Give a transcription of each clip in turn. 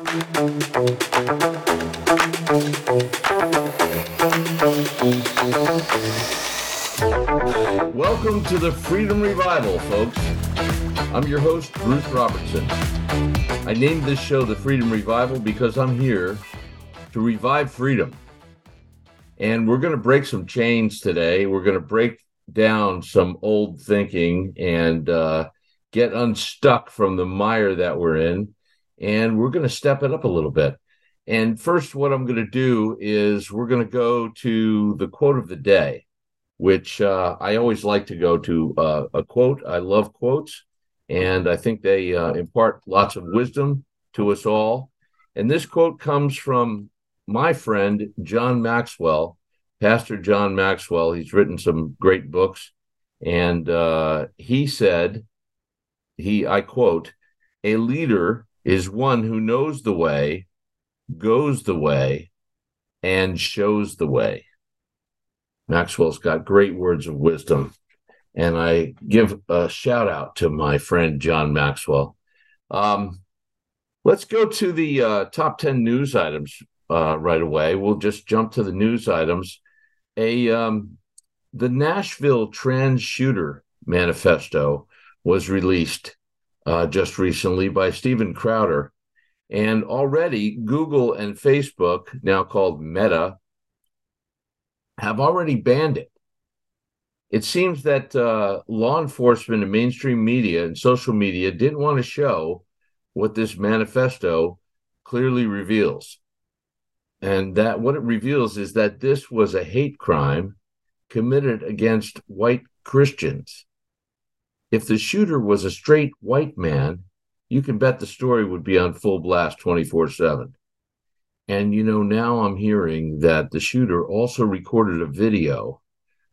Welcome to the Freedom Revival, folks. I'm your host, Bruce Robertson. I named this show the Freedom Revival because I'm here to revive freedom. And we're going to break some chains today. We're going to break down some old thinking and uh, get unstuck from the mire that we're in. And we're going to step it up a little bit. And first, what I'm going to do is we're going to go to the quote of the day, which uh, I always like to go to uh, a quote. I love quotes, and I think they uh, impart lots of wisdom to us all. And this quote comes from my friend John Maxwell, Pastor John Maxwell. He's written some great books, and uh, he said, "He, I quote, a leader is one who knows the way, goes the way, and shows the way." Maxwell's got great words of wisdom, and I give a shout out to my friend John Maxwell. Um, let's go to the uh, top 10 news items uh, right away. We'll just jump to the news items. A um, the Nashville trans shooter manifesto was released uh, just recently by Steven Crowder, and already Google and Facebook, now called Meta, have already banned it. It seems that uh, law enforcement and mainstream media and social media didn't want to show what this manifesto clearly reveals and that what it reveals is that this was a hate crime committed against white Christians. If the shooter was a straight white man, you can bet the story would be on full blast 24 7. And, you know, now I'm hearing that the shooter also recorded a video,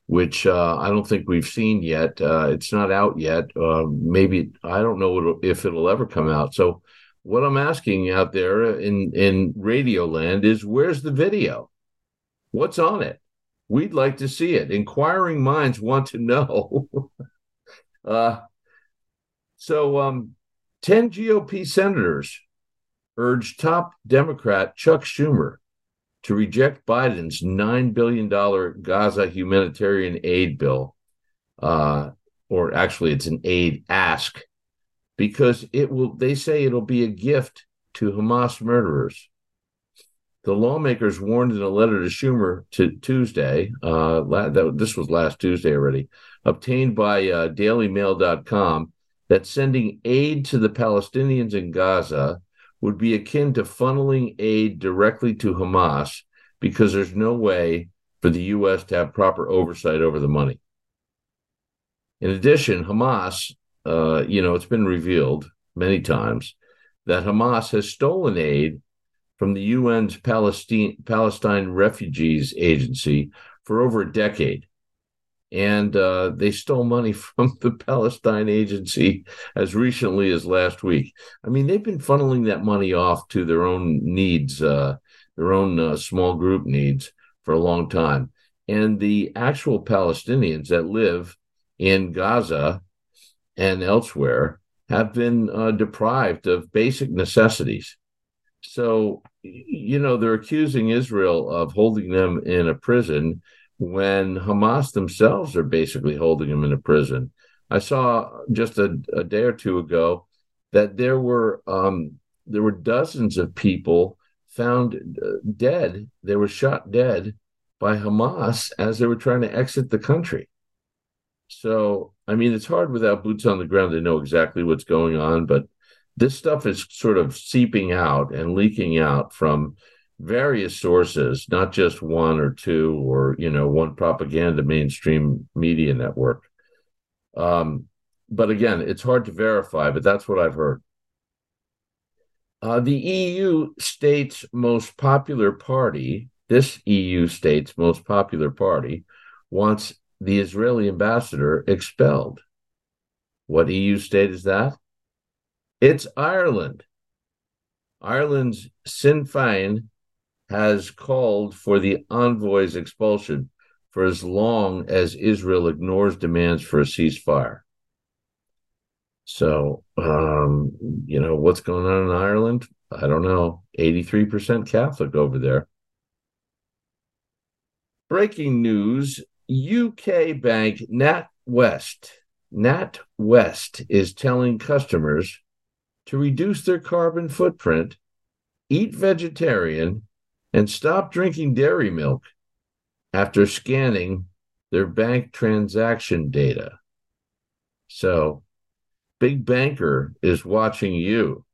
which uh, I don't think we've seen yet. Uh, it's not out yet. Uh, maybe, I don't know if it'll ever come out. So what I'm asking out there in in Radio Land is where's the video? What's on it? We'd like to see it. Inquiring minds want to know. uh, so, um, 10 GOP senators urged top Democrat Chuck Schumer to reject Biden's $9 billion Gaza humanitarian aid bill. Uh, or actually, it's an aid ask because it will they say it'll be a gift to Hamas murderers. The lawmakers warned in a letter to Schumer to Tuesday, uh, that, this was last Tuesday already, obtained by uh, DailyMail.com, that sending aid to the Palestinians in Gaza would be akin to funneling aid directly to Hamas because there's no way for the U.S. to have proper oversight over the money. In addition, Hamas uh, you know, it's been revealed many times that Hamas has stolen aid from the UN's Palestine, Palestine Refugees Agency for over a decade. And uh, they stole money from the Palestine Agency as recently as last week. I mean, they've been funneling that money off to their own needs, uh, their own uh, small group needs for a long time. And the actual Palestinians that live in Gaza and elsewhere have been uh, deprived of basic necessities. So, you know, they're accusing Israel of holding them in a prison when Hamas themselves are basically holding them in a prison. I saw just a, a day or two ago that there were um, there were dozens of people found uh, dead. They were shot dead by Hamas as they were trying to exit the country. So, I mean, it's hard without boots on the ground to know exactly what's going on, but this stuff is sort of seeping out and leaking out from various sources, not just one or two or, you know, one propaganda mainstream media network. Um, but again, it's hard to verify, but that's what I've heard. Uh, the EU state's most popular party, this EU state's most popular party, wants the Israeli ambassador expelled. What EU state is that? It's Ireland. Ireland's Sinn Féin has called for the envoy's expulsion for as long as Israel ignores demands for a ceasefire. So, um, you know, what's going on in Ireland? I don't know, 83% Catholic over there. Breaking news UK bank NatWest. NatWest is telling customers to reduce their carbon footprint, eat vegetarian, and stop drinking dairy milk after scanning their bank transaction data. So, big banker is watching you.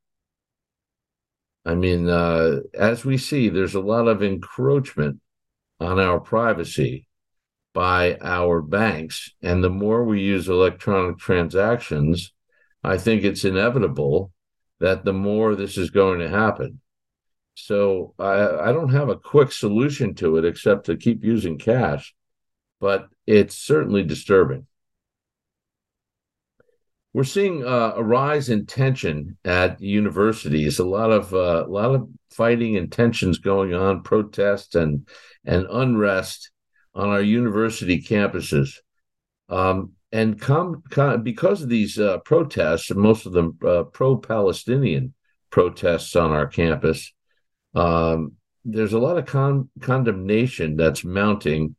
I mean, uh, as we see, there's a lot of encroachment on our privacy by our banks. And the more we use electronic transactions, I think it's inevitable that the more this is going to happen. So I, I don't have a quick solution to it except to keep using cash, but it's certainly disturbing. We're seeing uh, a rise in tension at universities. A lot of uh, a lot of fighting and tensions going on, protests and and unrest on our university campuses. Um, and com, com, because of these uh, protests, most of them uh, pro-Palestinian protests on our campus, um, there's a lot of con- condemnation that's mounting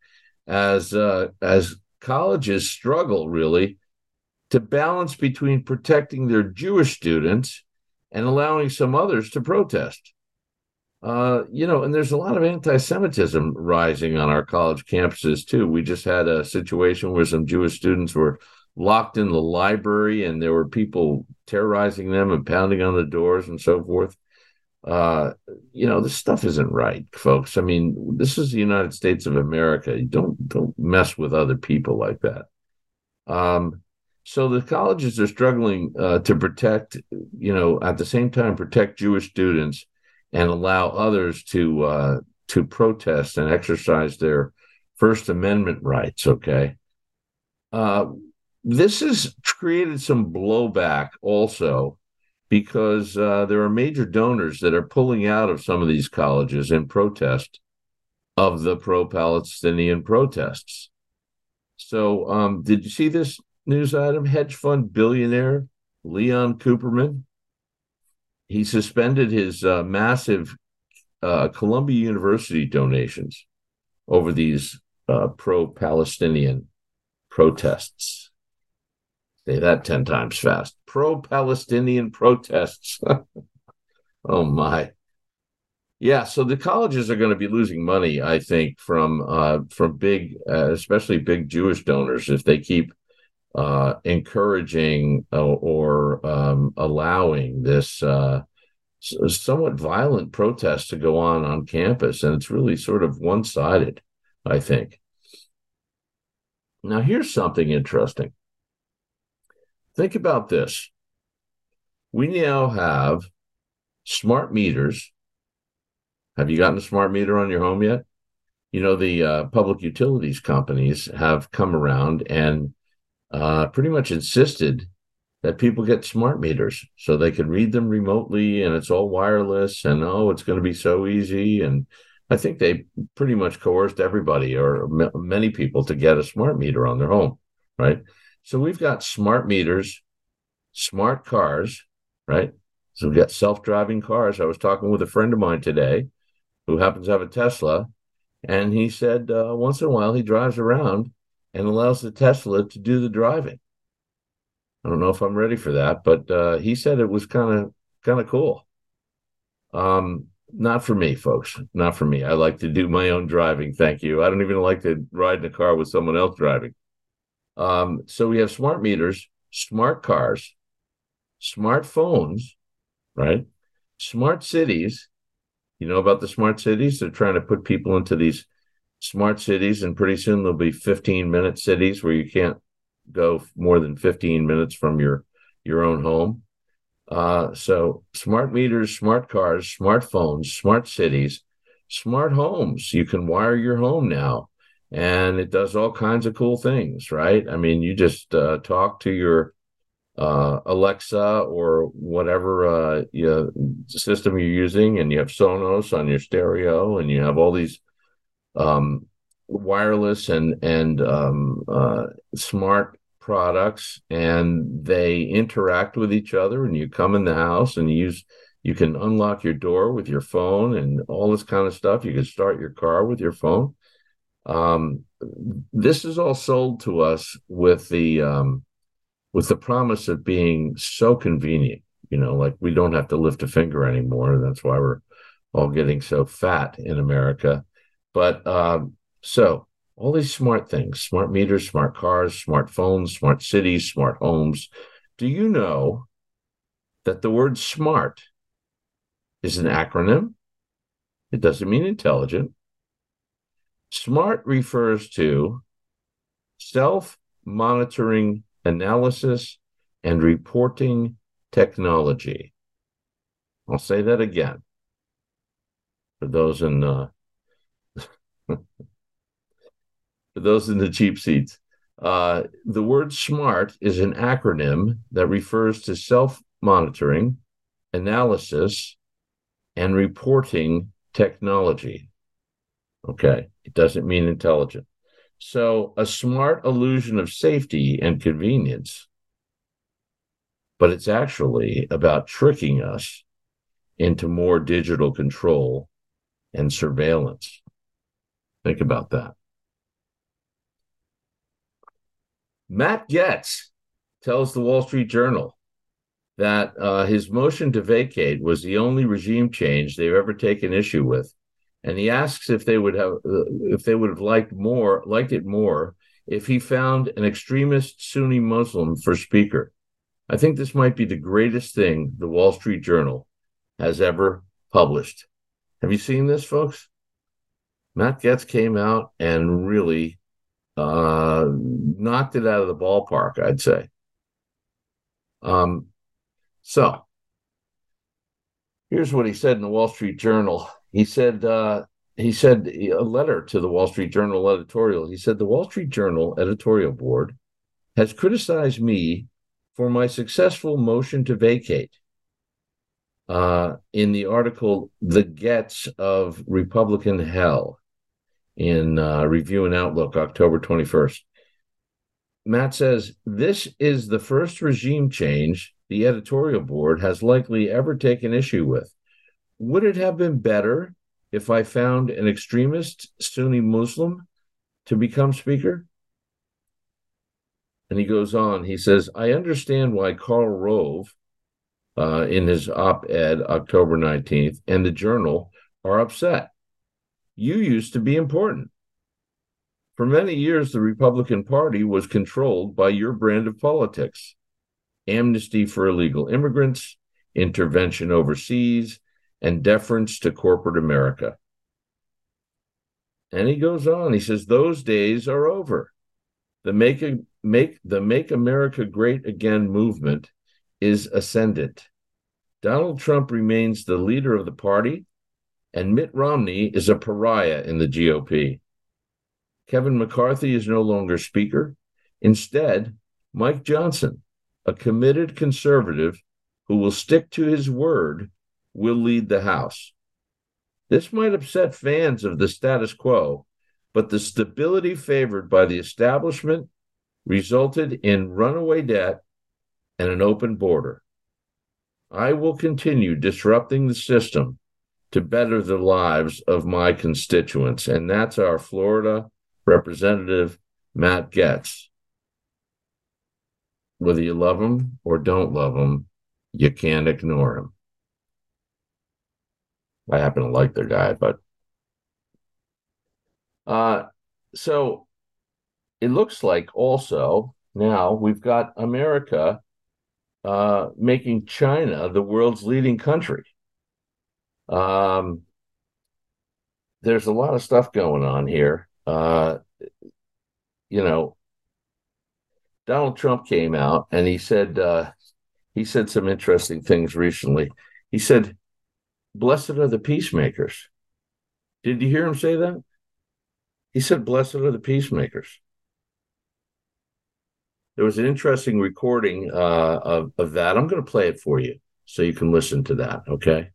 as uh, as colleges struggle really to balance between protecting their Jewish students and allowing some others to protest. Uh, you know, and there's a lot of anti-Semitism rising on our college campuses too. We just had a situation where some Jewish students were locked in the library, and there were people terrorizing them and pounding on the doors and so forth uh, you know, this stuff isn't right, folks. I mean, this is the United States of America. You don't don't mess with other people like that. Um, so the colleges are struggling uh, to protect, you know, at the same time protect Jewish students and allow others to uh, to protest and exercise their First Amendment rights. Okay, uh, this has created some blowback also because uh, there are major donors that are pulling out of some of these colleges in protest of the pro Palestinian protests. So, um, did you see this news item? Hedge fund billionaire Leon Cooperman. He suspended his uh, massive uh, Columbia University donations over these uh, pro Palestinian protests. Say that 10 times fast. Pro Palestinian protests. oh, my. Yeah, so the colleges are going to be losing money, I think, from uh, from big, uh, especially big Jewish donors, if they keep uh, encouraging uh, or um, allowing this uh, somewhat violent protest to go on on campus, and it's really sort of one sided, I think. Now, here's something interesting. Think about this. We now have smart meters. Have you gotten a smart meter on your home yet? You know, the uh, public utilities companies have come around and uh, pretty much insisted that people get smart meters so they can read them remotely and it's all wireless and oh, it's going to be so easy. And I think they pretty much coerced everybody or m- many people to get a smart meter on their home, right? So we've got smart meters, smart cars, right? So we've got self-driving cars. I was talking with a friend of mine today who happens to have a Tesla, and he said uh, once in a while he drives around and allows the Tesla to do the driving. I don't know if I'm ready for that, but uh, he said it was kind of kind of cool. Um, not for me, folks. Not for me. I like to do my own driving. Thank you. I don't even like to ride in a car with someone else driving. Um, so we have smart meters, smart cars, smartphones, right? Smart cities. You know about the smart cities? They're trying to put people into these smart cities, and pretty soon there'll be 15 minute cities where you can't go more than 15 minutes from your your own home. Uh, so smart meters, smart cars, smartphones, smart cities, smart homes. You can wire your home now and it does all kinds of cool things, right? I mean, you just uh, talk to your uh, Alexa or whatever uh, you system you're using, and you have Sonos on your stereo, and you have all these um, wireless and and um, uh, smart products, and they interact with each other. And you come in the house and you use You can unlock your door with your phone and all this kind of stuff. You can start your car with your phone. Um, this is all sold to us with the um, with the promise of being so convenient. You know, like we don't have to lift a finger anymore. That's why we're all getting so fat in America. But um, so all these smart things smart meters, smart cars, smart phones, smart cities, smart homes. Do you know that the word smart is an acronym? It doesn't mean intelligent. SMART refers to self monitoring analysis and reporting technology. I'll say that again for those in uh, for those in the cheap seats. Uh, the word SMART is an acronym that refers to self monitoring, analysis, and reporting technology. Okay, it doesn't mean intelligent. So, a smart illusion of safety and convenience, but it's actually about tricking us into more digital control and surveillance. Think about that. Matt Gaetz tells the Wall Street Journal that uh, his motion to vacate was the only regime change they've ever taken issue with, and he asks if they would have if they would have liked more liked it more if he found an extremist Sunni Muslim for speaker. I think this might be the greatest thing the Wall Street Journal has ever published. Have you seen this, folks? Matt Gaetz came out and really uh, knocked it out of the ballpark, I'd say. Um, so here's what he said in the Wall Street Journal. He said, uh, he said a letter to the Wall Street Journal editorial. He said, the Wall Street Journal editorial board has criticized me for my successful motion to vacate uh, in the article The Gaetz of Republican Hell in uh, Review and Outlook, October 21st. Matt says, This is the first regime change the editorial board has likely ever taken issue with. Would it have been better if I found an extremist Sunni Muslim to become speaker? And he goes on, he says, I understand why Karl Rove, uh, in his op ed October 19th, and the journal are upset. You used to be important. For many years, the Republican Party was controlled by your brand of politics amnesty for illegal immigrants, intervention overseas, and deference to corporate America. And he goes on, he says, Those days are over. The make, make, the make America Great Again movement is ascendant. Donald Trump remains the leader of the party, and Mitt Romney is a pariah in the GOP. Kevin McCarthy is no longer Speaker. Instead, Mike Johnson, a committed conservative who will stick to his word, will lead the House. This might upset fans of the status quo, but the stability favored by the establishment resulted in runaway debt and an open border. I will continue disrupting the system to better the lives of my constituents. And that's our Florida Representative Matt Gaetz. Whether you love him or don't love him, you can't ignore him. I happen to like their guy, but uh, so it looks like also now we've got America uh, making China the world's leading country. Um, there's a lot of stuff going on here. Uh, you know, Donald Trump came out and he said uh, he said some interesting things recently. He said, "Blessed are the peacemakers." Did you hear him say that? He said, "Blessed are the peacemakers." There was an interesting recording uh, of of that. I'm going to play it for you so you can listen to that. Okay.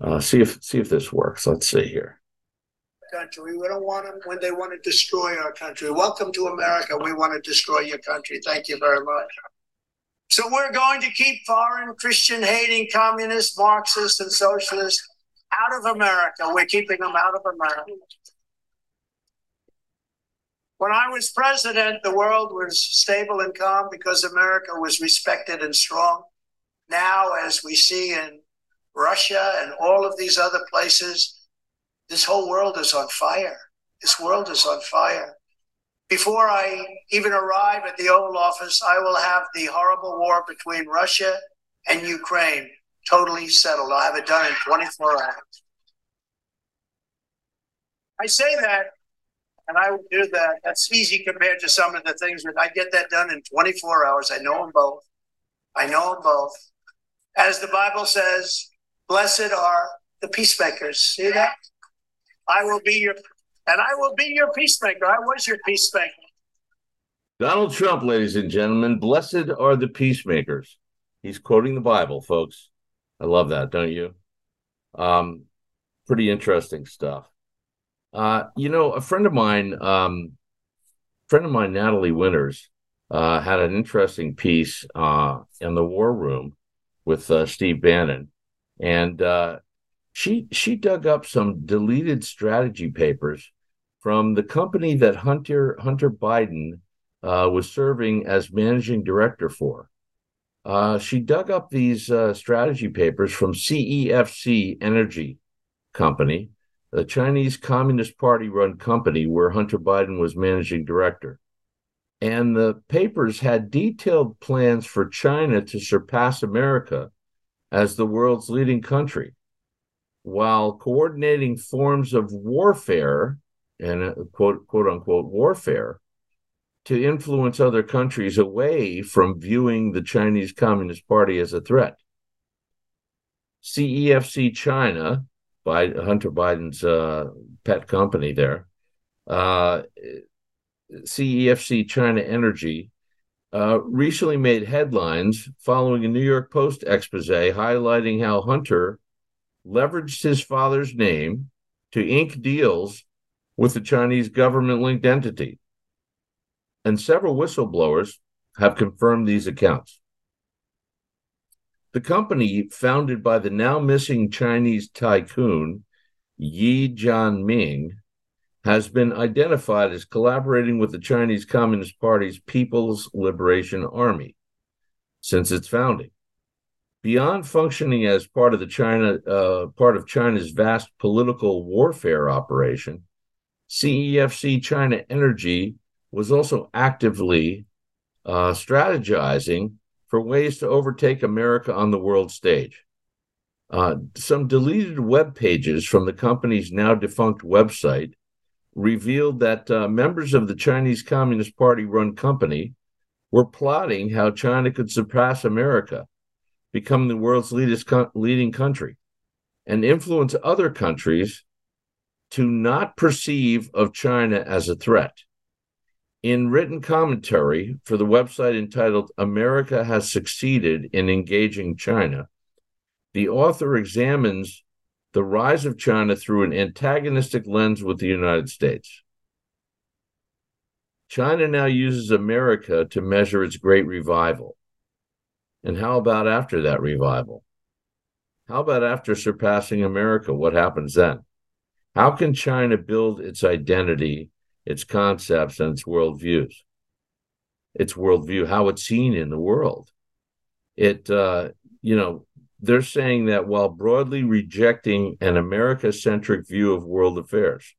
Uh, see if see if this works. Let's see here. Country. We don't want them when they want to destroy our country. Welcome to America. We want to destroy your country. Thank you very much. So we're going to keep foreign Christian hating communists, Marxists, and socialists out of America. We're keeping them out of America. When I was president, the world was stable and calm because America was respected and strong. Now, as we see in Russia and all of these other places, this whole world is on fire. This world is on fire. Before I even arrive at the Oval Office, I will have the horrible war between Russia and Ukraine totally settled. I'll have it done in 24 hours. I say that, and I will do that. That's easy compared to some of the things that I get that done in 24 hours. I know them both. I know them both. As the Bible says, blessed are the peacemakers. See that? I will be your and I will be your peacemaker. I was your peacemaker. Donald Trump, ladies and gentlemen, blessed are the peacemakers. He's quoting the Bible, folks. I love that, don't you? Um, pretty interesting stuff. Uh, you know, a friend of mine, um, friend of mine, Natalie Winters, uh, had an interesting piece uh, in the War Room with uh, Steve Bannon, and uh, she she dug up some deleted strategy papers from the company that Hunter Hunter Biden uh, was serving as managing director for. Uh, she dug up these uh, strategy papers from CEFC Energy Company, the Chinese Communist Party run company where Hunter Biden was managing director. And the papers had detailed plans for China to surpass America as the world's leading country while coordinating forms of warfare and uh, quote quote unquote warfare to influence other countries away from viewing the Chinese Communist Party as a threat. CEFC China, by Hunter Biden's uh, pet company there, uh, CEFC China Energy, uh, recently made headlines following a New York Post expose highlighting how Hunter leveraged his father's name to ink deals with the Chinese government linked entity. And several whistleblowers have confirmed these accounts. The company, founded by the now missing Chinese tycoon Ye Jianming, has been identified as collaborating with the Chinese Communist Party's People's Liberation Army since its founding beyond functioning as part of the China uh, part of China's vast political warfare operation, CEFC China Energy was also actively uh, strategizing for ways to overtake America on the world stage. Uh, some deleted web pages from the company's now defunct website revealed that uh, members of the Chinese Communist Party run company were plotting how China could surpass America become the world's leading country and influence other countries to not perceive of China as a threat. In written commentary for the website entitled America Has Succeeded in Engaging China, the author examines the rise of China through an antagonistic lens with the United States. China now uses America to measure its great revival. And how about after that revival? How about after surpassing America? What happens then? How can China build its identity, its concepts, and its worldviews? Its worldview, how it's seen in the world. It, uh, you know, they're saying that while broadly rejecting an America centric view of world affairs.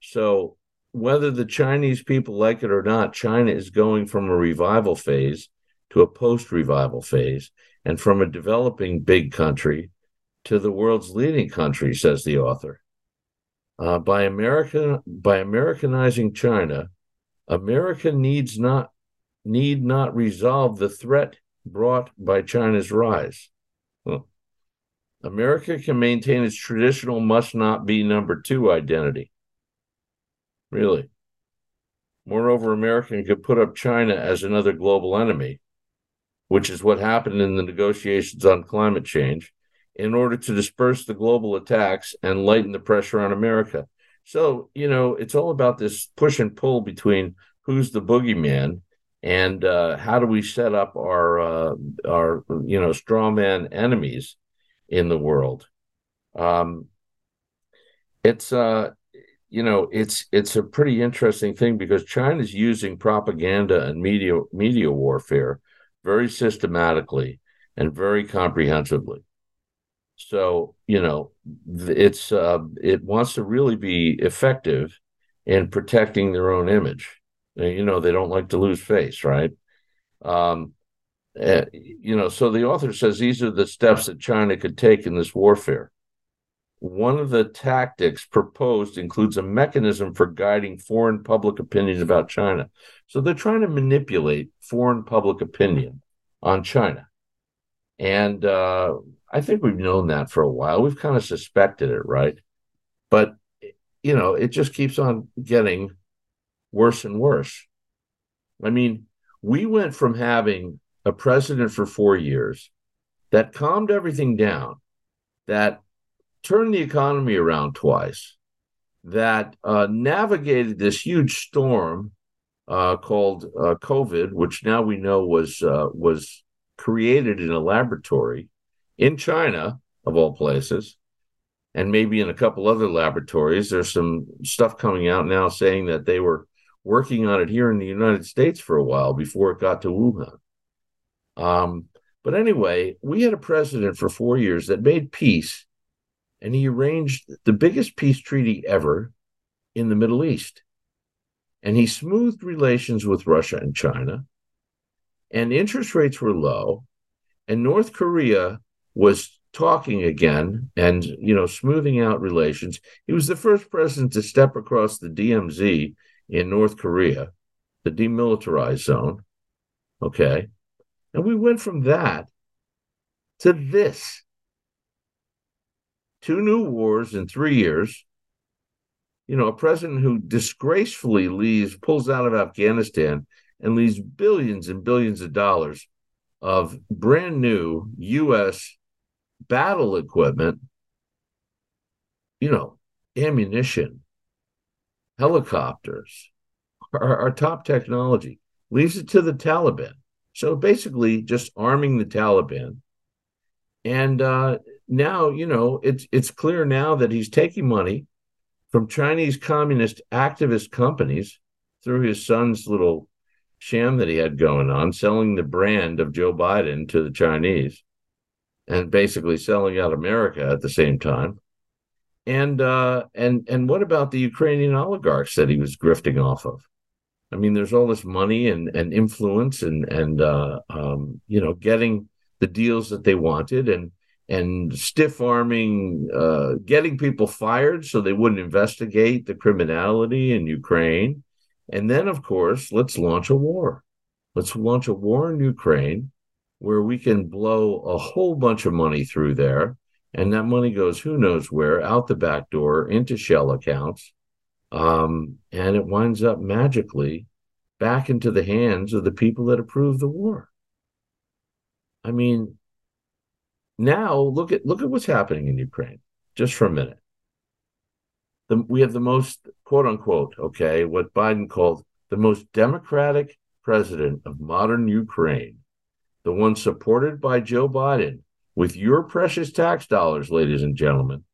So whether the Chinese people like it or not, China is going from a revival phase to a post revival phase, and from a developing big country to the world's leading country, says the author. Uh, by America, by Americanizing China, America needs not need not resolve the threat brought by China's rise. America can maintain its traditional must not be number two identity Really. Moreover, America could put up China as another global enemy, which is what happened in the negotiations on climate change, in order to disperse the global attacks and lighten the pressure on America. So, you know, it's all about this push and pull between who's the boogeyman and uh, how do we set up our uh, our you know straw man enemies in the world? Um, it's uh, you know it's it's a pretty interesting thing because China's using propaganda and media media warfare very systematically and very comprehensively. So you know it's uh, it wants to really be effective in protecting their own image you know, they don't like to lose face, right? Um, uh, you know, so the author says these are the steps that China could take in this warfare. One of the tactics proposed includes a mechanism for guiding foreign public opinion about China. So they're trying to manipulate foreign public opinion on China. And uh, I think we've known that for a while. We've kind of suspected it, right? But, you know, it just keeps on getting worse and worse. I mean, we went from having a president for four years that calmed everything down, that turned the economy around twice, that uh, navigated this huge storm uh, called uh, COVID, which now we know was uh, was created in a laboratory in China, of all places, and maybe in a couple other laboratories. There's some stuff coming out now saying that they were working on it here in the United States for a while before it got to Wuhan. Um, but anyway, we had a president for four years that made peace, and he arranged the biggest peace treaty ever in the Middle East. And he smoothed relations with Russia and China, and interest rates were low, and North Korea was talking again and you know smoothing out relations. He was the first president to step across the DMZ in North Korea, the demilitarized zone. Okay. And we went from that to this two new wars in three years. You know, a president who disgracefully leaves, pulls out of Afghanistan and leaves billions and billions of dollars of brand new U.S. battle equipment, you know, ammunition, helicopters, our, our top technology, leaves it to the Taliban. So basically, just arming the Taliban. And uh, now, you know, it's it's clear now that he's taking money from Chinese communist activist companies through his son's little sham that he had going on, selling the brand of Joe Biden to the Chinese and basically selling out America at the same time. And uh, and and what about the Ukrainian oligarchs that he was grifting off of? I mean, there's all this money and and influence and and uh, um, you know getting the deals that they wanted and and stiff arming, uh, getting people fired so they wouldn't investigate the criminality in Ukraine, and then of course let's launch a war. Let's launch a war in Ukraine where we can blow a whole bunch of money through there. And that money goes who knows where out the back door into shell accounts. Um, and it winds up magically back into the hands of the people that approve the war. I mean now look at look at what's happening in ukraine just for a minute the, we have the most quote unquote okay what biden called the most democratic president of modern ukraine the one supported by joe biden with your precious tax dollars, ladies and gentlemen,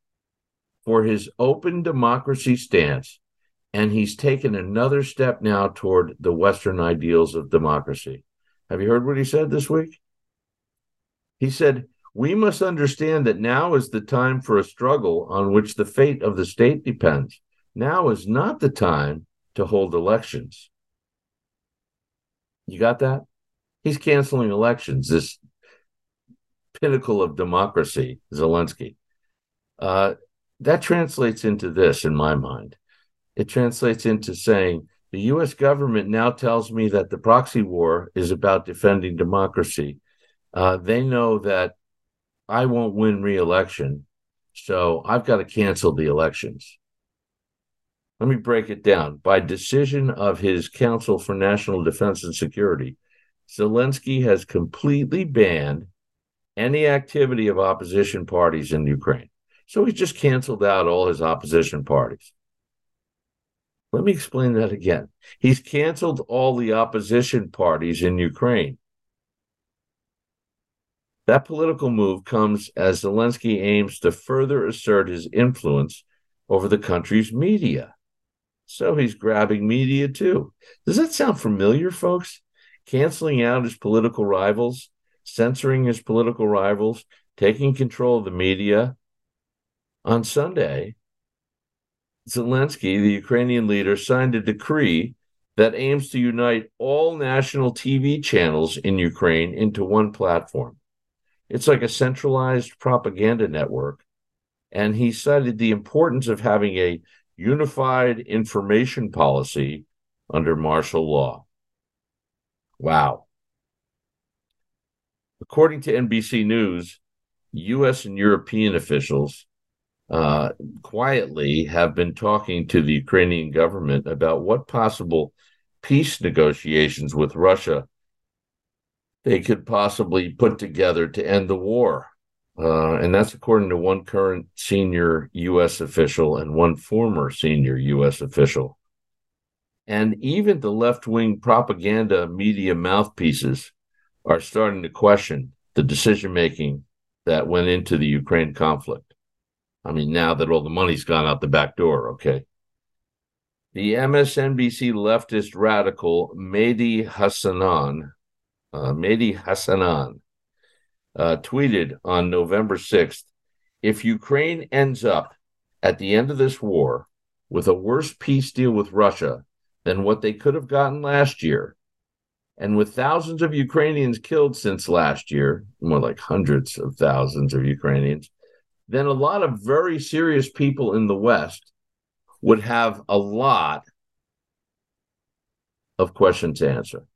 for his open democracy stance. And he's taken another step now toward the Western ideals of democracy. Have you heard what he said this week? He said, We must understand that now is the time for a struggle on which the fate of the state depends. Now is not the time to hold elections. You got that? He's canceling elections. This pinnacle of democracy, Zelensky. Uh, that translates into this in my mind. It translates into saying the US government now tells me that the proxy war is about defending democracy. Uh, they know that I won't win re-election, so I've got to cancel the elections. Let me break it down. By decision of his Council for National Defense and Security, Zelensky has completely banned any activity of opposition parties in Ukraine. So he just canceled out all his opposition parties. Let me explain that again. He's canceled all the opposition parties in Ukraine. That political move comes as Zelensky aims to further assert his influence over the country's media. So he's grabbing media too. Does that sound familiar, folks? Canceling out his political rivals, censoring his political rivals, taking control of the media. On Sunday, Zelensky, the Ukrainian leader, signed a decree that aims to unite all national TV channels in Ukraine into one platform. It's like a centralized propaganda network. And he cited the importance of having a unified information policy under martial law. Wow. According to NBC News, US and European officials uh, quietly have been talking to the Ukrainian government about what possible peace negotiations with Russia they could possibly put together to end the war. Uh, and that's according to one current senior U.S. official and one former senior U.S. official. And even the left wing propaganda media mouthpieces are starting to question the decision making that went into the Ukraine conflict. I mean, now that all the money's gone out the back door, okay. The MSNBC leftist radical Mehdi Hassanan, uh, Mehdi Hassanan, uh, tweeted on November 6th if Ukraine ends up at the end of this war with a worse peace deal with Russia than what they could have gotten last year, and with thousands of Ukrainians killed since last year, more like hundreds of thousands of Ukrainians, then a lot of very serious people in the West would have a lot of questions to answer.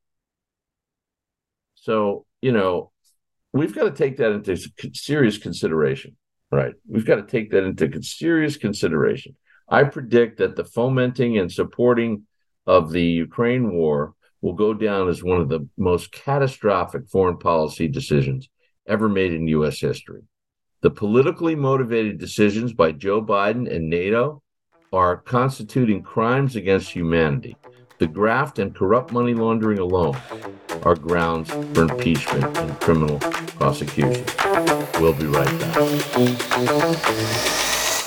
So, you know, we've got to take that into serious consideration, right? We've got to take that into serious consideration. I predict that the fomenting and supporting of the Ukraine war will go down as one of the most catastrophic foreign policy decisions ever made in U.S. history. The politically motivated decisions by Joe Biden and NATO are constituting crimes against humanity. The graft and corrupt money laundering alone are grounds for impeachment and criminal prosecution. We'll be right back.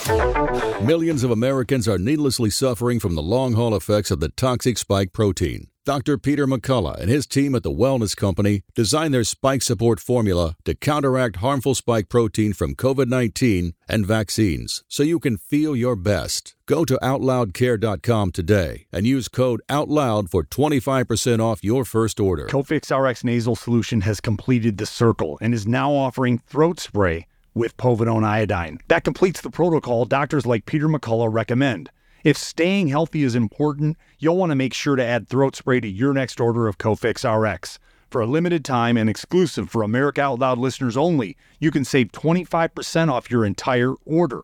Millions of Americans are needlessly suffering from the long haul effects of the toxic spike protein. Dr. Peter McCullough and his team at the Wellness Company designed their spike support formula to counteract harmful spike protein from COVID 19 and vaccines so you can feel your best. Go to OutLoudCare.com today and use code OUTLOUD for 25% off your first order. Cofix RX nasal solution has completed the circle and is now offering throat spray with povidone iodine. That completes the protocol doctors like Peter McCullough recommend. If staying healthy is important, you'll want to make sure to add throat spray to your next order of Cofix RX. For a limited time and exclusive for America Out Loud listeners only, you can save 25% off your entire order.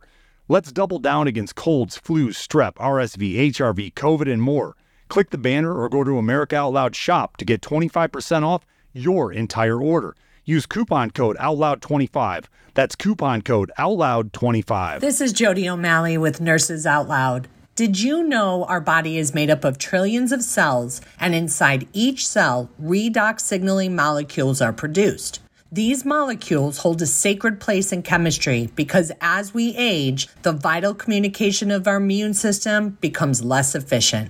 Let's double down against colds, flus, strep, RSV, HRV, COVID, and more. Click the banner or go to America Out Loud shop to get 25% off your entire order. Use coupon code OUTLOUD25. That's coupon code OUTLOUD25. This is Jody O'Malley with Nurses Out Loud. Did you know our body is made up of trillions of cells, and inside each cell, redox signaling molecules are produced? These molecules hold a sacred place in chemistry because as we age, the vital communication of our immune system becomes less efficient.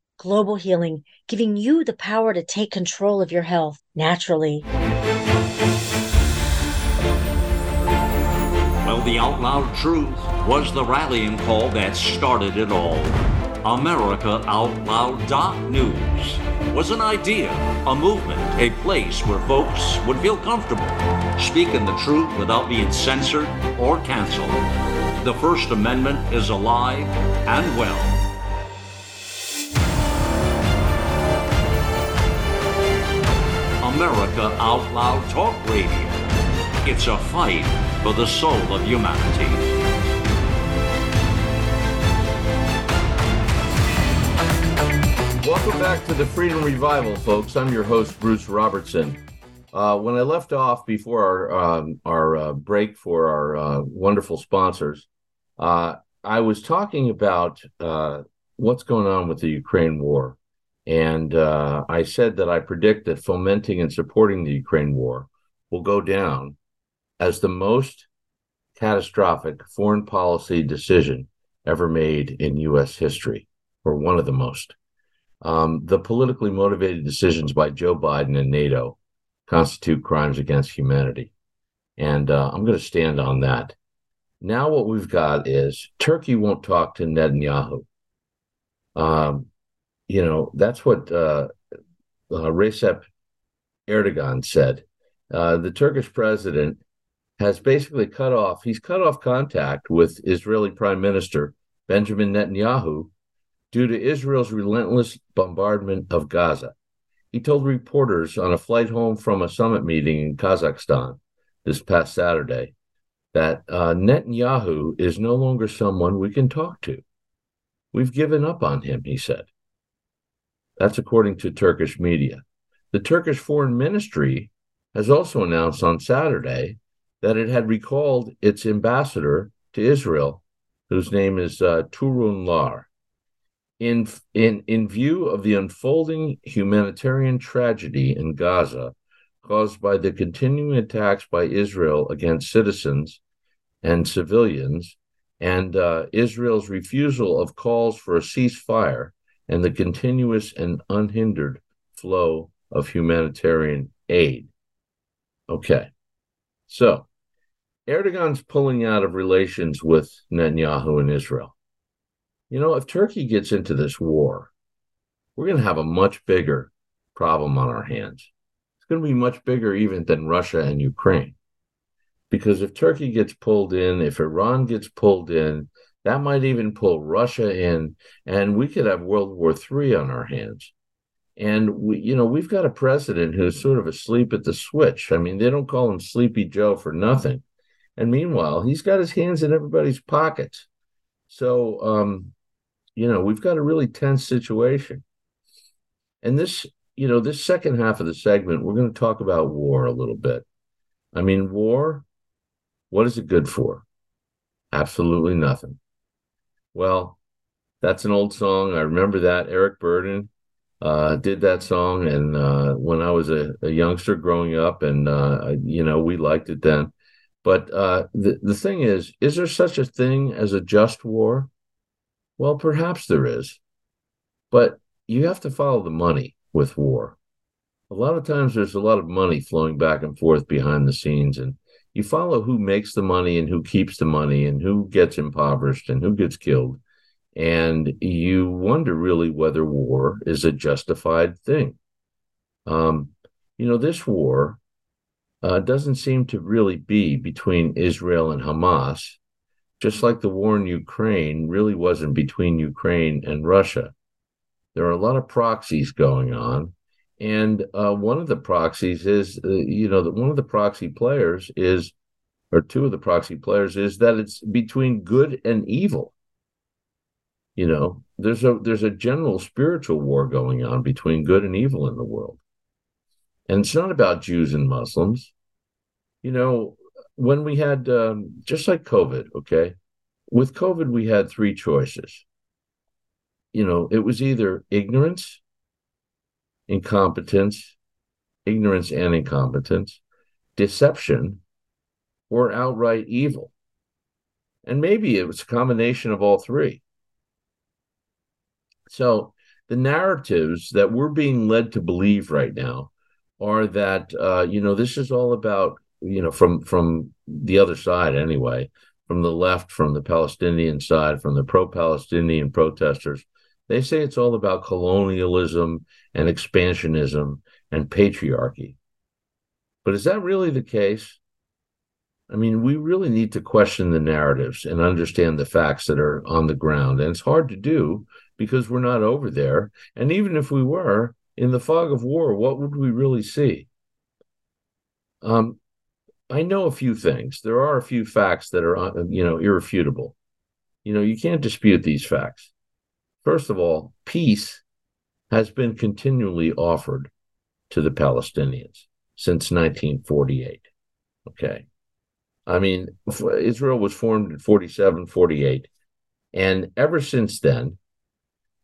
Global Healing, giving you the power to take control of your health naturally. Well, the out loud truth was the rallying call that started it all. America Out Loud News was an idea, a movement, a place where folks would feel comfortable speaking the truth without being censored or canceled. The First Amendment is alive and well. America Out Loud Talk Radio. It's a fight for the soul of humanity. Welcome back to the Freedom Revival, folks. I'm your host, Bruce Robertson. Uh, when I left off before our um, our uh, break for our uh, wonderful sponsors, uh, I was talking about uh, what's going on with the Ukraine war, and uh, I said that I predict that fomenting and supporting the Ukraine war will go down as the most catastrophic foreign policy decision ever made in U.S. history, or one of the most. Um, the politically motivated decisions by Joe Biden and NATO constitute crimes against humanity. And uh, I'm going to stand on that. Now, what we've got is Turkey won't talk to Netanyahu. Um, you know, that's what uh, uh, Recep Erdogan said. Uh, the Turkish president has basically cut off, he's cut off contact with Israeli Prime Minister Benjamin Netanyahu due to Israel's relentless bombardment of Gaza. He told reporters on a flight home from a summit meeting in Kazakhstan this past Saturday that uh, Netanyahu is no longer someone we can talk to. We've given up on him, he said. That's according to Turkish media. The Turkish Foreign Ministry has also announced on Saturday that it had recalled its ambassador to Israel, whose name is uh, Torunlar. In, in, in view of the unfolding humanitarian tragedy in Gaza caused by the continuing attacks by Israel against citizens and civilians, and uh, Israel's refusal of calls for a ceasefire and the continuous and unhindered flow of humanitarian aid. Okay, so Erdogan's pulling out of relations with Netanyahu and Israel. You know, if Turkey gets into this war, we're going to have a much bigger problem on our hands. It's going to be much bigger even than Russia and Ukraine. Because if Turkey gets pulled in, if Iran gets pulled in, that might even pull Russia in, and we could have World War III on our hands. And we, you know, we've got a president who's sort of asleep at the switch. I mean, they don't call him Sleepy Joe for nothing. And meanwhile, he's got his hands in everybody's pockets. So, um, you know, we've got a really tense situation. And this, you know, this second half of the segment, we're going to talk about war a little bit. I mean, war, what is it good for? Absolutely nothing. Well, that's an old song. I remember that. Eric Burdon uh, did that song. And uh, when I was a, a youngster growing up, and, uh, you know, we liked it then. But uh, the, the thing is, is there such a thing as a just war? Well, perhaps there is. But you have to follow the money with war. A lot of times there's a lot of money flowing back and forth behind the scenes, and you follow who makes the money and who keeps the money and who gets impoverished and who gets killed. And you wonder really whether war is a justified thing. Um, you know, this war uh, doesn't seem to really be between Israel and Hamas, just like the war in Ukraine really wasn't between Ukraine and Russia. There are a lot of proxies going on. And uh, one of the proxies is, uh, you know, that one of the proxy players is, or two of the proxy players is that it's between good and evil. You know, there's a there's a general spiritual war going on between good and evil in the world. And it's not about Jews and Muslims. You know, when we had, um, just like COVID, okay, with COVID, we had three choices. You know, it was either ignorance, incompetence, ignorance and incompetence, deception, or outright evil. And maybe it was a combination of all three. So the narratives that we're being led to believe right now are that uh, you know this is all about you know from from the other side anyway from the left, from the Palestinian side, from the pro Palestinian protesters, they say it's all about colonialism and expansionism and patriarchy. But is that really the case? I mean, we really need to question the narratives and understand the facts that are on the ground. And it's hard to do because we're not over there. And even if we were in the fog of war, what would we really see? Um, I know a few things. There are a few facts that are, uh, you know, irrefutable. You know, you can't dispute these facts. First of all, peace has been continually offered to the Palestinians since 1948. Okay. I mean, Israel was formed in 47, 48. And ever since then,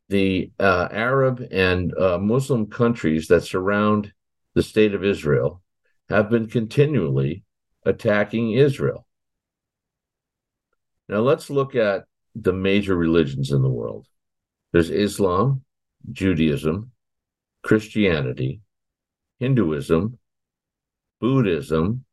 the uh, Arab and uh, Muslim countries that surround the state of Israel have been continually attacking Israel. Now, let's look at the major religions in the world there's Islam, Judaism, Christianity, Hinduism, Buddhism,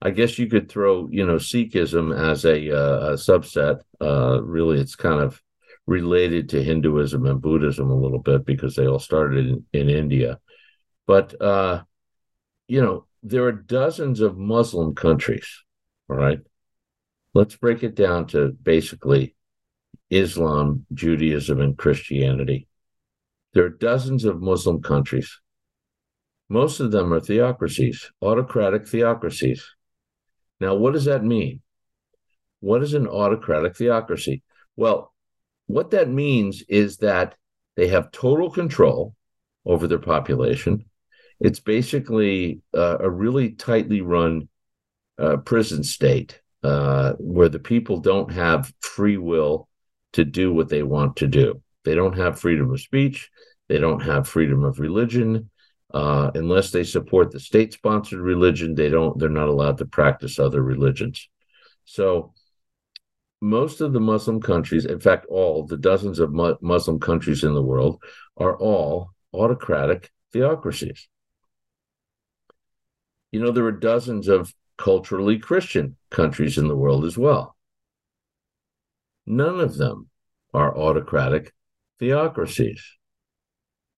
I guess you could throw, you know, Sikhism as a, uh, a subset. Uh, really, it's kind of related to Hinduism and Buddhism a little bit because they all started in, in India. But, uh, you know, there are dozens of Muslim countries. All right. Let's break it down to basically Islam, Judaism, and Christianity. There are dozens of Muslim countries. Most of them are theocracies, autocratic theocracies. Now, what does that mean? What is an autocratic theocracy? Well, what that means is that they have total control over their population. It's basically uh, a really tightly run uh, prison state uh, where the people don't have free will to do what they want to do. They don't have freedom of speech. They don't have freedom of religion uh, unless they support the state-sponsored religion, they don't. They're not allowed to practice other religions. So, most of the Muslim countries, in fact, all the dozens of mu- Muslim countries in the world, are all autocratic theocracies. You know, there are dozens of culturally Christian countries in the world as well. None of them are autocratic theocracies.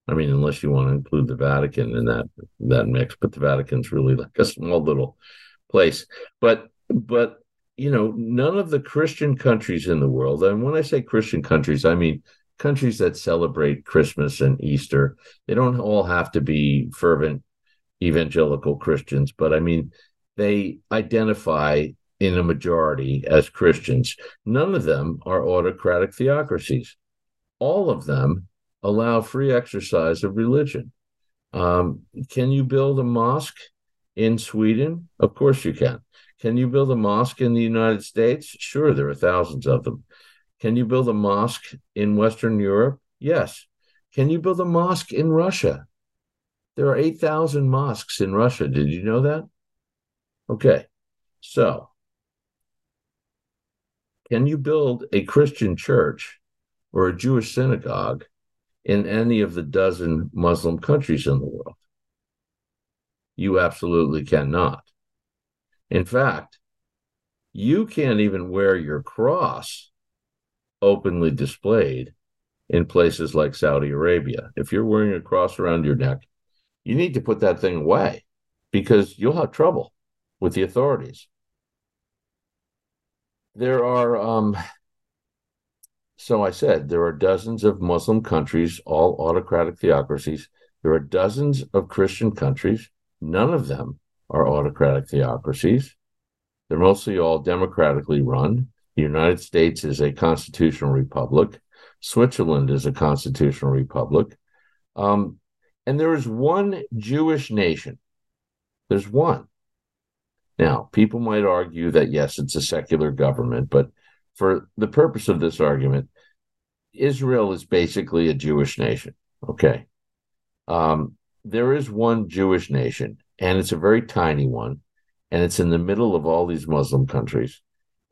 I mean, unless you want to include the Vatican in that that mix, but the Vatican's really like a small little place. But but you know, none of the Christian countries in the world, and when I say Christian countries, I mean countries that celebrate Christmas and Easter. They don't all have to be fervent evangelical Christians, but I mean they identify in a majority as Christians. None of them are autocratic theocracies. All of them allow free exercise of religion. Um, can you build a mosque in Sweden? Of course you can. Can you build a mosque in the United States? Sure, there are thousands of them. Can you build a mosque in Western Europe? Yes. Can you build a mosque in Russia? There are 8,000 mosques in Russia. Did you know that? Okay. So, can you build a Christian church or a Jewish synagogue in any of the dozen Muslim countries in the world. You absolutely cannot. In fact, you can't even wear your cross openly displayed in places like Saudi Arabia. If you're wearing a cross around your neck, you need to put that thing away because you'll have trouble with the authorities. There are um, so I said there are dozens of Muslim countries, all autocratic theocracies. There are dozens of Christian countries. None of them are autocratic theocracies. They're mostly all democratically run. The United States is a constitutional republic. Switzerland is a constitutional republic. Um, and there is one Jewish nation. There's one. Now, people might argue that yes, it's a secular government, but for the purpose of this argument, Israel is basically a Jewish nation. Okay. Um, there is one Jewish nation, and it's a very tiny one, and it's in the middle of all these Muslim countries.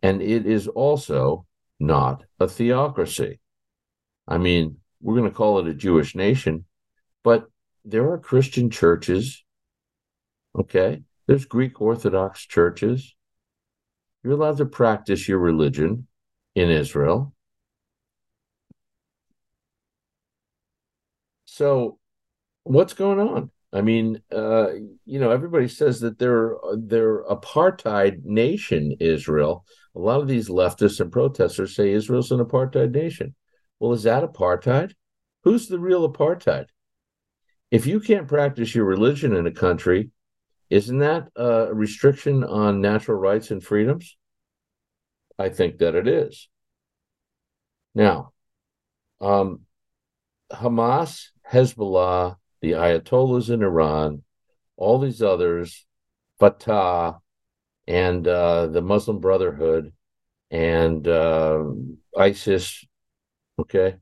And it is also not a theocracy. I mean, we're going to call it a Jewish nation, but there are Christian churches. Okay. There's Greek Orthodox churches. You're allowed to practice your religion in Israel. So, what's going on? I mean, uh, you know, everybody says that they're they're apartheid nation, Israel. A lot of these leftists and protesters say Israel's an apartheid nation. Well, is that apartheid? Who's the real apartheid? If you can't practice your religion in a country, isn't that a restriction on natural rights and freedoms? I think that it is. Now, um, Hamas, Hezbollah, the Ayatollahs in Iran, all these others, Fatah, and uh, the Muslim Brotherhood, and uh, ISIS. Okay.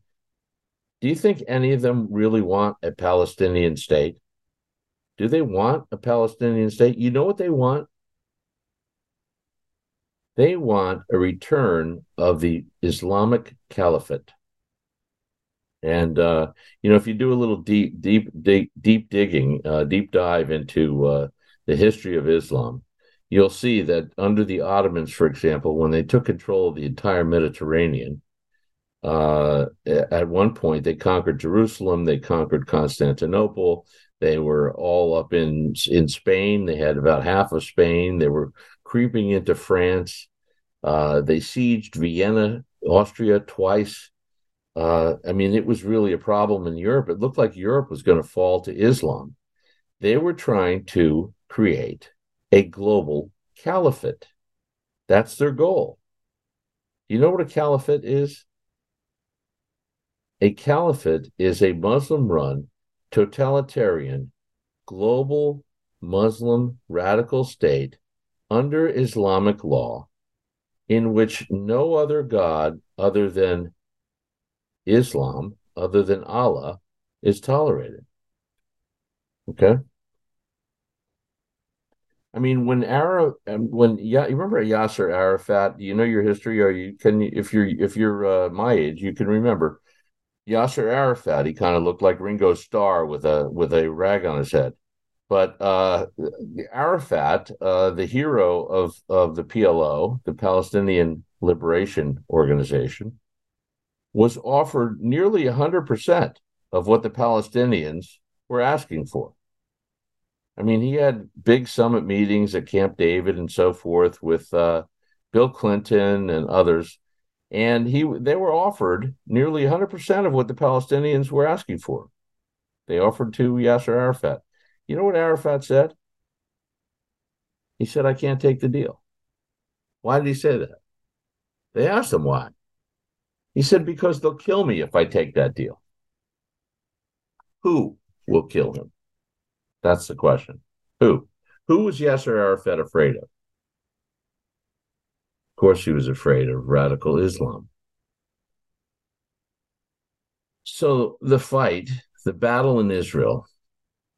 Do you think any of them really want a Palestinian state? Do they want a Palestinian state? You know what they want? They want a return of the Islamic Caliphate. And uh, you know, if you do a little deep, deep, deep, deep digging, uh, deep dive into uh, the history of Islam, you'll see that under the Ottomans, for example, when they took control of the entire Mediterranean, uh, at one point they conquered Jerusalem, they conquered Constantinople, they were all up in in Spain. They had about half of Spain. They were creeping into France. Uh, they sieged Vienna, Austria twice. Uh, I mean, it was really a problem in Europe. It looked like Europe was going to fall to Islam. They were trying to create a global caliphate. That's their goal. You know what a caliphate is? A caliphate is a Muslim run, totalitarian, global Muslim radical state under Islamic law in which no other God other than Islam other than Allah is tolerated. Okay. I mean, when Arab, um, when yeah, you remember Yasser Arafat? You know your history, or you can, if you're if you're uh, my age, you can remember Yasser Arafat. He kind of looked like Ringo Starr with a with a rag on his head. But uh, Arafat, uh, the hero of of the PLO, the Palestinian Liberation Organization, was offered nearly 100% of what the Palestinians were asking for. I mean, he had big summit meetings at Camp David and so forth with uh, Bill Clinton and others, and he they were offered nearly 100% of what the Palestinians were asking for. They offered to Yasser Arafat. You know what Arafat said? He said, "I can't take the deal." Why did he say that? They asked him why. He said, Because they'll kill me if I take that deal. Who will kill him? That's the question. Who? Who was Yasser Arafat afraid of? Of course, he was afraid of radical Islam. So the fight, the battle in Israel,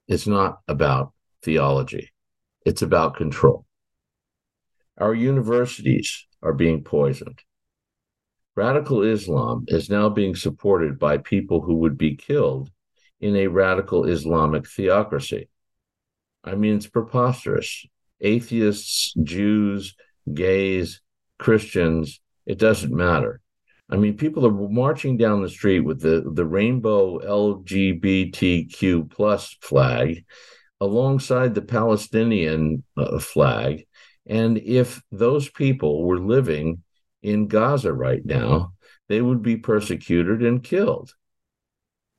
is not about theology, it's about control. Our universities are being poisoned. Radical Islam is now being supported by people who would be killed in a radical Islamic theocracy. I mean, it's preposterous. Atheists, Jews, gays, Christians, it doesn't matter. I mean, people are marching down the street with the, the rainbow LGBTQ plus flag alongside the Palestinian uh, flag. And if those people were living in Gaza right now, they would be persecuted and killed.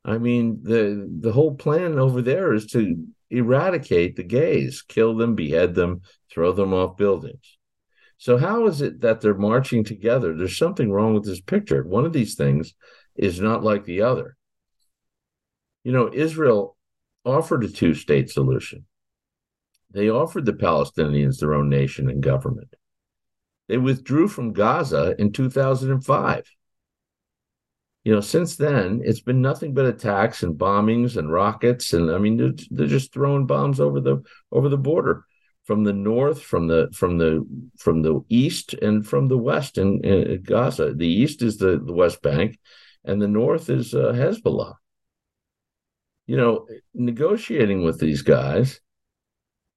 I mean, the the whole plan over there is to eradicate the gays, kill them, behead them, throw them off buildings. So how is it that they're marching together? There's something wrong with this picture. One of these things is not like the other. You know, Israel offered a two-state solution. They offered the Palestinians their own nation and government. They withdrew from Gaza in 2005. You know, since then, it's been nothing but attacks and bombings and rockets, and I mean, they're, they're just throwing bombs over the over the border from the north, from the from the from the east, and from the west in, in Gaza. The east is the, the West Bank, and the north is uh, Hezbollah. You know, negotiating with these guys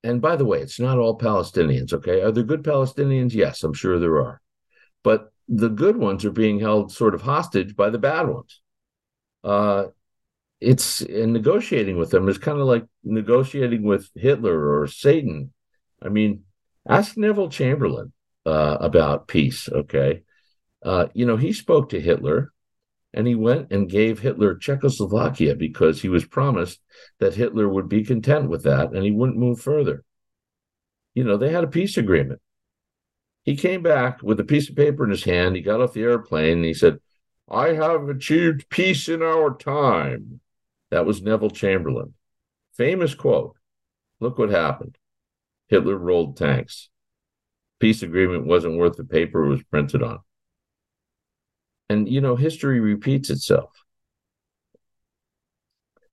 and by the way, it's not all Palestinians, okay? Are there good Palestinians? Yes, I'm sure there are. But the good ones are being held sort of hostage by the bad ones. Uh, it's and negotiating with them is kind of like negotiating with Hitler or Satan. I mean, ask Neville Chamberlain uh, about peace, okay? Uh, you know, he spoke to Hitler and he went and gave Hitler Czechoslovakia because he was promised that Hitler would be content with that and he wouldn't move further. You know, they had a peace agreement. He came back with a piece of paper in his hand. He got off the airplane and he said, I have achieved peace in our time. That was Neville Chamberlain. Famous quote. Look what happened. Hitler rolled tanks. Peace agreement wasn't worth the paper it was printed on. And, you know, history repeats itself.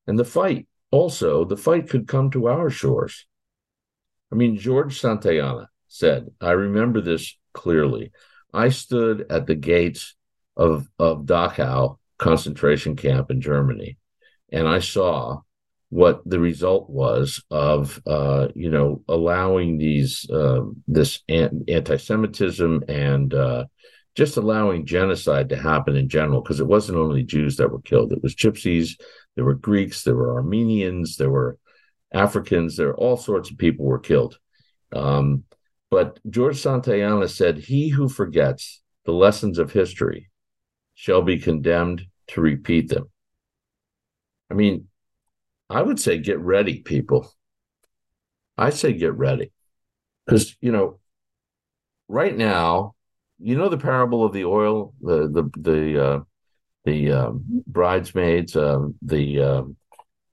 And the fight, also, the fight could come to our shores. I mean, George Santayana said, I remember this clearly. I stood at the gates of, of Dachau concentration camp in Germany, and I saw what the result was of uh, you know allowing these uh, this anti-Semitism and uh, just allowing genocide to happen in general, because it wasn't only Jews that were killed, it was Gypsies, there were Greeks, there were Armenians, there were Africans, there all sorts of people were killed. Um, but George Santayana said, He who forgets the lessons of history shall be condemned to repeat them. I mean, I would say get ready, people. I say get ready. Because, you know, right now, you know the parable of the oil, the the the uh, the um, bridesmaids, um, the um,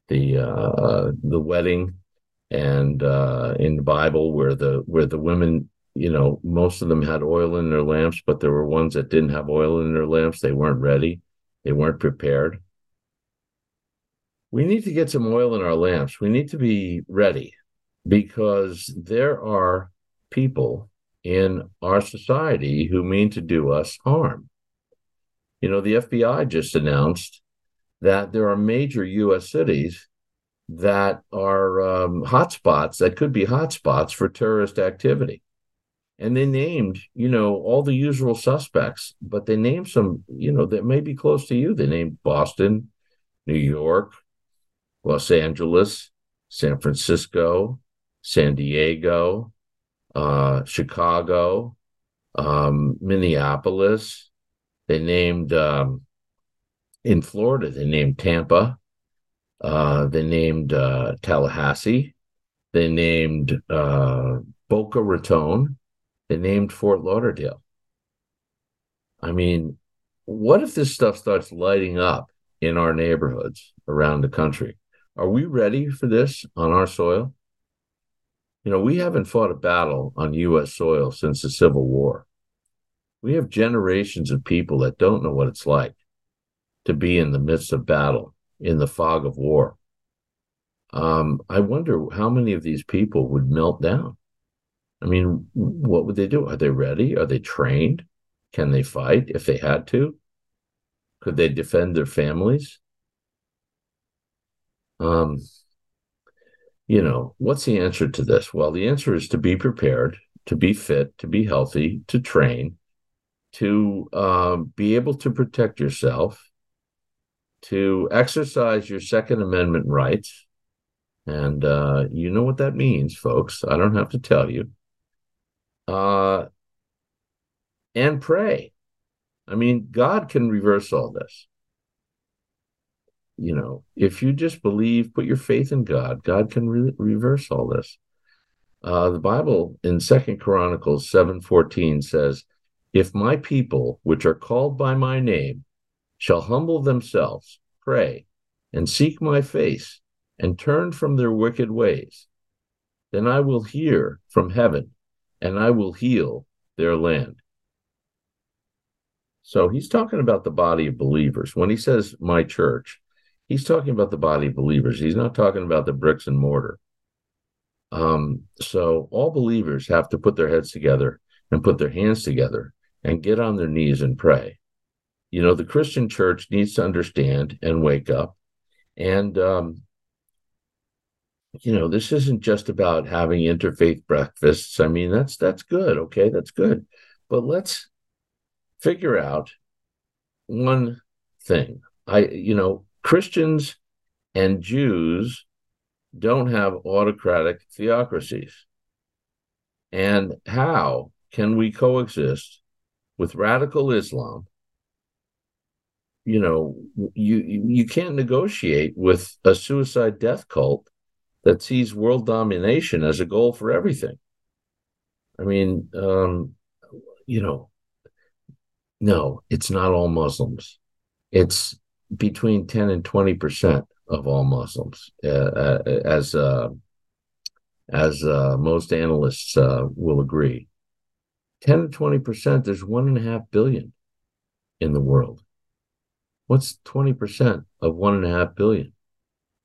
the uh, the wedding, and uh, in the Bible where the where the women, you know, most of them had oil in their lamps, but there were ones that didn't have oil in their lamps. They weren't ready. They weren't prepared. We need to get some oil in our lamps. We need to be ready because there are people in our society who mean to do us harm. You know, the FBI just announced that there are major U.S. cities that are um, hotspots that could be hotspots for terrorist activity. And they named, you know, all the usual suspects, but they named some, you know, that may be close to you. They named Boston, New York, Los Angeles, San Francisco, San Diego, uh, Chicago, um, Minneapolis. They named um, in Florida. They named Tampa. Uh, they named uh, Tallahassee. They named uh, Boca Raton. They named Fort Lauderdale. I mean, what if this stuff starts lighting up in our neighborhoods around the country? Are we ready for this on our soil? You know, we haven't fought a battle on U.S. soil since the Civil War. We have generations of people that don't know what it's like to be in the midst of battle, in the fog of war. Um, I wonder how many of these people would melt down. I mean, what would they do? Are they ready? Are they trained? Can they fight if they had to? Could they defend their families? Um, you know, what's the answer to this? Well, the answer is to be prepared, to be fit, to be healthy, to train, to uh, be able to protect yourself, to exercise your Second Amendment rights. And uh, you know what that means, folks. I don't have to tell you. Uh, and pray. I mean, God can reverse all this you know, if you just believe, put your faith in God, God can re- reverse all this. Uh, the Bible in Second Chronicles seven fourteen says, "If my people, which are called by my name, shall humble themselves, pray, and seek my face, and turn from their wicked ways, then I will hear from heaven, and I will heal their land." So he's talking about the body of believers when he says my church he's talking about the body believers. He's not talking about the bricks and mortar. Um, so all believers have to put their heads together and put their hands together and get on their knees and pray. You know, the Christian church needs to understand and wake up. And, um, you know, this isn't just about having interfaith breakfasts. I mean, that's that's good. Okay, that's good. But let's figure out one thing. I, you know, Christians and Jews don't have autocratic theocracies. And how can we coexist with radical Islam? You know, you you can't negotiate with a suicide death cult that sees world domination as a goal for everything. I mean, um, you know, no, it's not all Muslims. It's between 10 and 20% of all Muslims, uh, uh, as uh, as uh, most analysts uh, will agree. 10 to 20%, there's one and a half billion in the world. What's 20% of one and a half billion?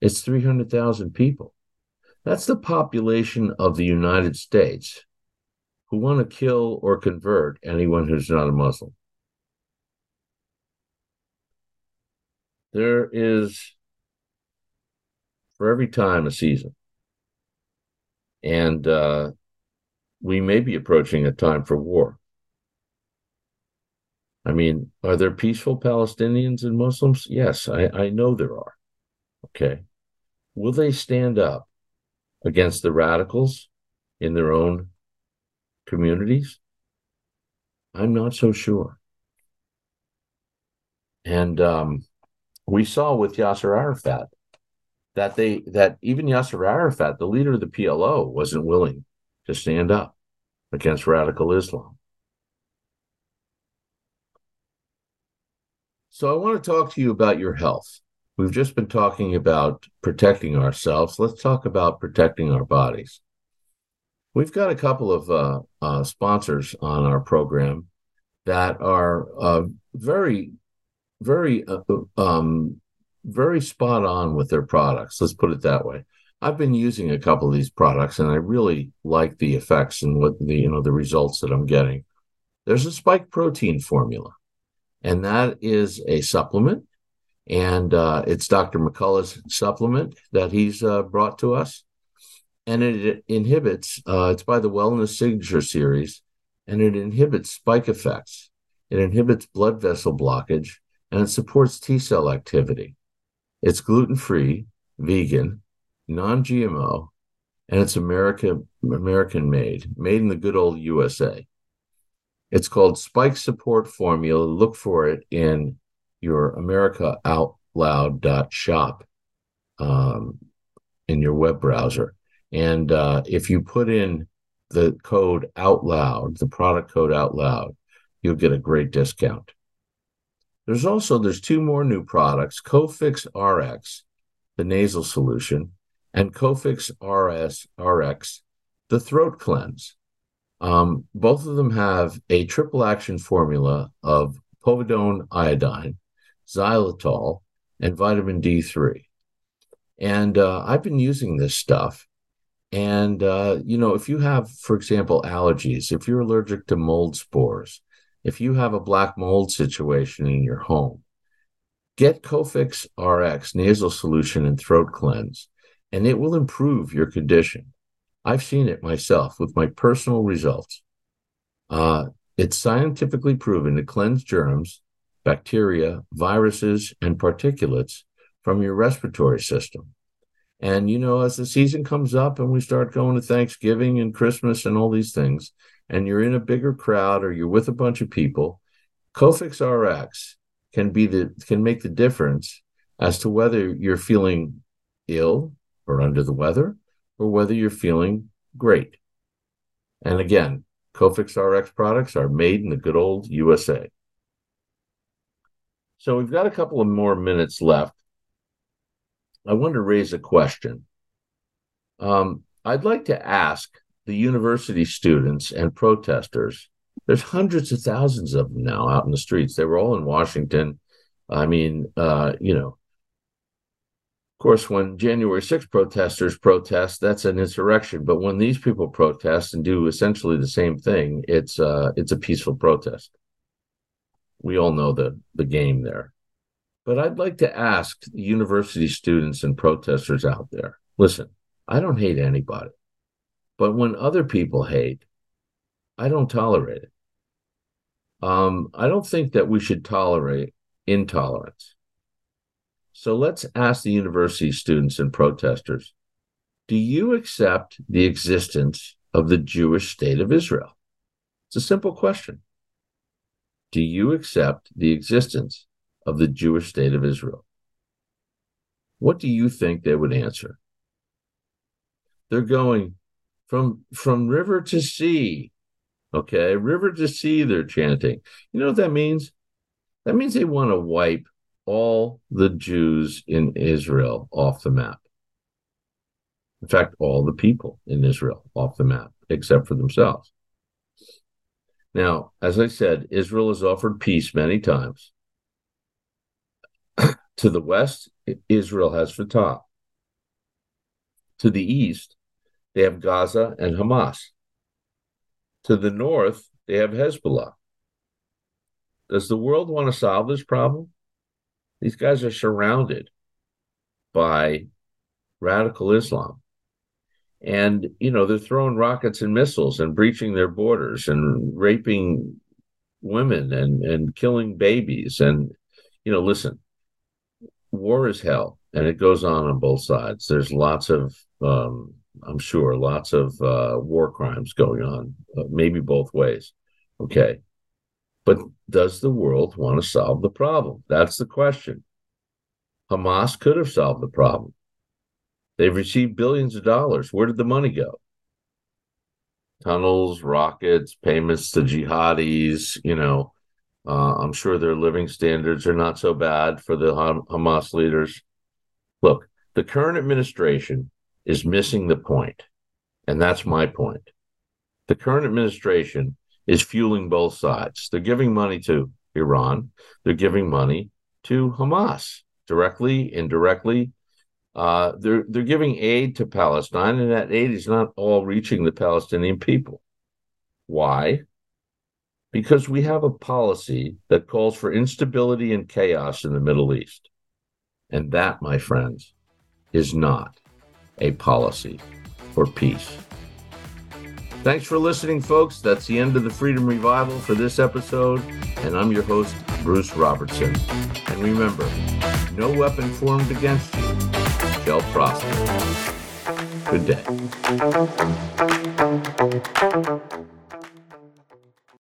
It's 300,000 people. That's the population of the United States who want to kill or convert anyone who's not a Muslim. There is, for every time, a season. And uh, we may be approaching a time for war. I mean, are there peaceful Palestinians and Muslims? Yes, I, I know there are. Okay. Will they stand up against the radicals in their own communities? I'm not so sure. And um, we saw with Yasser Arafat that they that even Yasser Arafat, the leader of the PLO, wasn't willing to stand up against radical Islam. So I want to talk to you about your health. We've just been talking about protecting ourselves. Let's talk about protecting our bodies. We've got a couple of uh, uh, sponsors on our program that are uh, very very uh, um, very spot on with their products. Let's put it that way. I've been using a couple of these products and I really like the effects and what the you know the results that I'm getting. There's a spike protein formula, and that is a supplement, and uh, it's Dr. McCullough's supplement that he's uh, brought to us, and it inhibits. Uh, it's by the Wellness Signature series, and it inhibits spike effects. It inhibits blood vessel blockage and it supports T cell activity. It's gluten free, vegan, non GMO, and it's America, American made, made in the good old USA. It's called Spike Support Formula. Look for it in your America Out Loud.shop um, in your web browser. And uh, if you put in the code out loud, the product code out loud, you'll get a great discount. There's also there's two more new products, Cofix RX, the nasal solution, and Cofix RS RX, the throat cleanse. Um, both of them have a triple action formula of povidone iodine, xylitol, and vitamin D3. And uh, I've been using this stuff. And, uh, you know, if you have, for example, allergies, if you're allergic to mold spores, if you have a black mold situation in your home, get Cofix RX nasal solution and throat cleanse, and it will improve your condition. I've seen it myself with my personal results. Uh, it's scientifically proven to cleanse germs, bacteria, viruses, and particulates from your respiratory system. And, you know, as the season comes up and we start going to Thanksgiving and Christmas and all these things, and you're in a bigger crowd or you're with a bunch of people, Cofix RX can be the can make the difference as to whether you're feeling ill or under the weather or whether you're feeling great. And again, Cofix RX products are made in the good old USA. So we've got a couple of more minutes left. I want to raise a question. Um, I'd like to ask the university students and protesters. There's hundreds of thousands of them now out in the streets. They were all in Washington. I mean, uh, you know, of course, when January 6 protesters protest, that's an insurrection. But when these people protest and do essentially the same thing, it's uh, it's a peaceful protest. We all know the the game there. But I'd like to ask the university students and protesters out there: Listen, I don't hate anybody. But when other people hate, I don't tolerate it. Um, I don't think that we should tolerate intolerance. So let's ask the university students and protesters do you accept the existence of the Jewish state of Israel? It's a simple question. Do you accept the existence of the Jewish state of Israel? What do you think they would answer? They're going from from river to sea. Okay, river to sea, they're chanting. You know what that means? That means they want to wipe all the Jews in Israel off the map. In fact, all the people in Israel off the map, except for themselves. Now, as I said, Israel has offered peace many times. to the west, Israel has Fatah. To the east, they have Gaza and Hamas. To the north, they have Hezbollah. Does the world want to solve this problem? These guys are surrounded by radical Islam. And, you know, they're throwing rockets and missiles and breaching their borders and raping women and, and killing babies. And, you know, listen, war is hell and it goes on on both sides. There's lots of, um, I'm sure, lots of uh, war crimes going on, uh, maybe both ways. Okay. But does the world want to solve the problem? That's the question. Hamas could have solved the problem. They've received billions of dollars. Where did the money go? Tunnels, rockets, payments to jihadis. You know, uh, I'm sure their living standards are not so bad for the Hamas leaders. Look, the current administration is missing the point, and that's my point. The current administration is fueling both sides. They're giving money to Iran, they're giving money to Hamas directly, indirectly. Uh, they're they're giving aid to Palestine, and that aid is not all reaching the Palestinian people. Why? Because we have a policy that calls for instability and chaos in the Middle East. And that, my friends, is not a policy for peace. Thanks for listening, folks. That's the end of the Freedom Revival for this episode. And I'm your host, Bruce Robertson. And remember, no weapon formed against you shall prosper. Good day.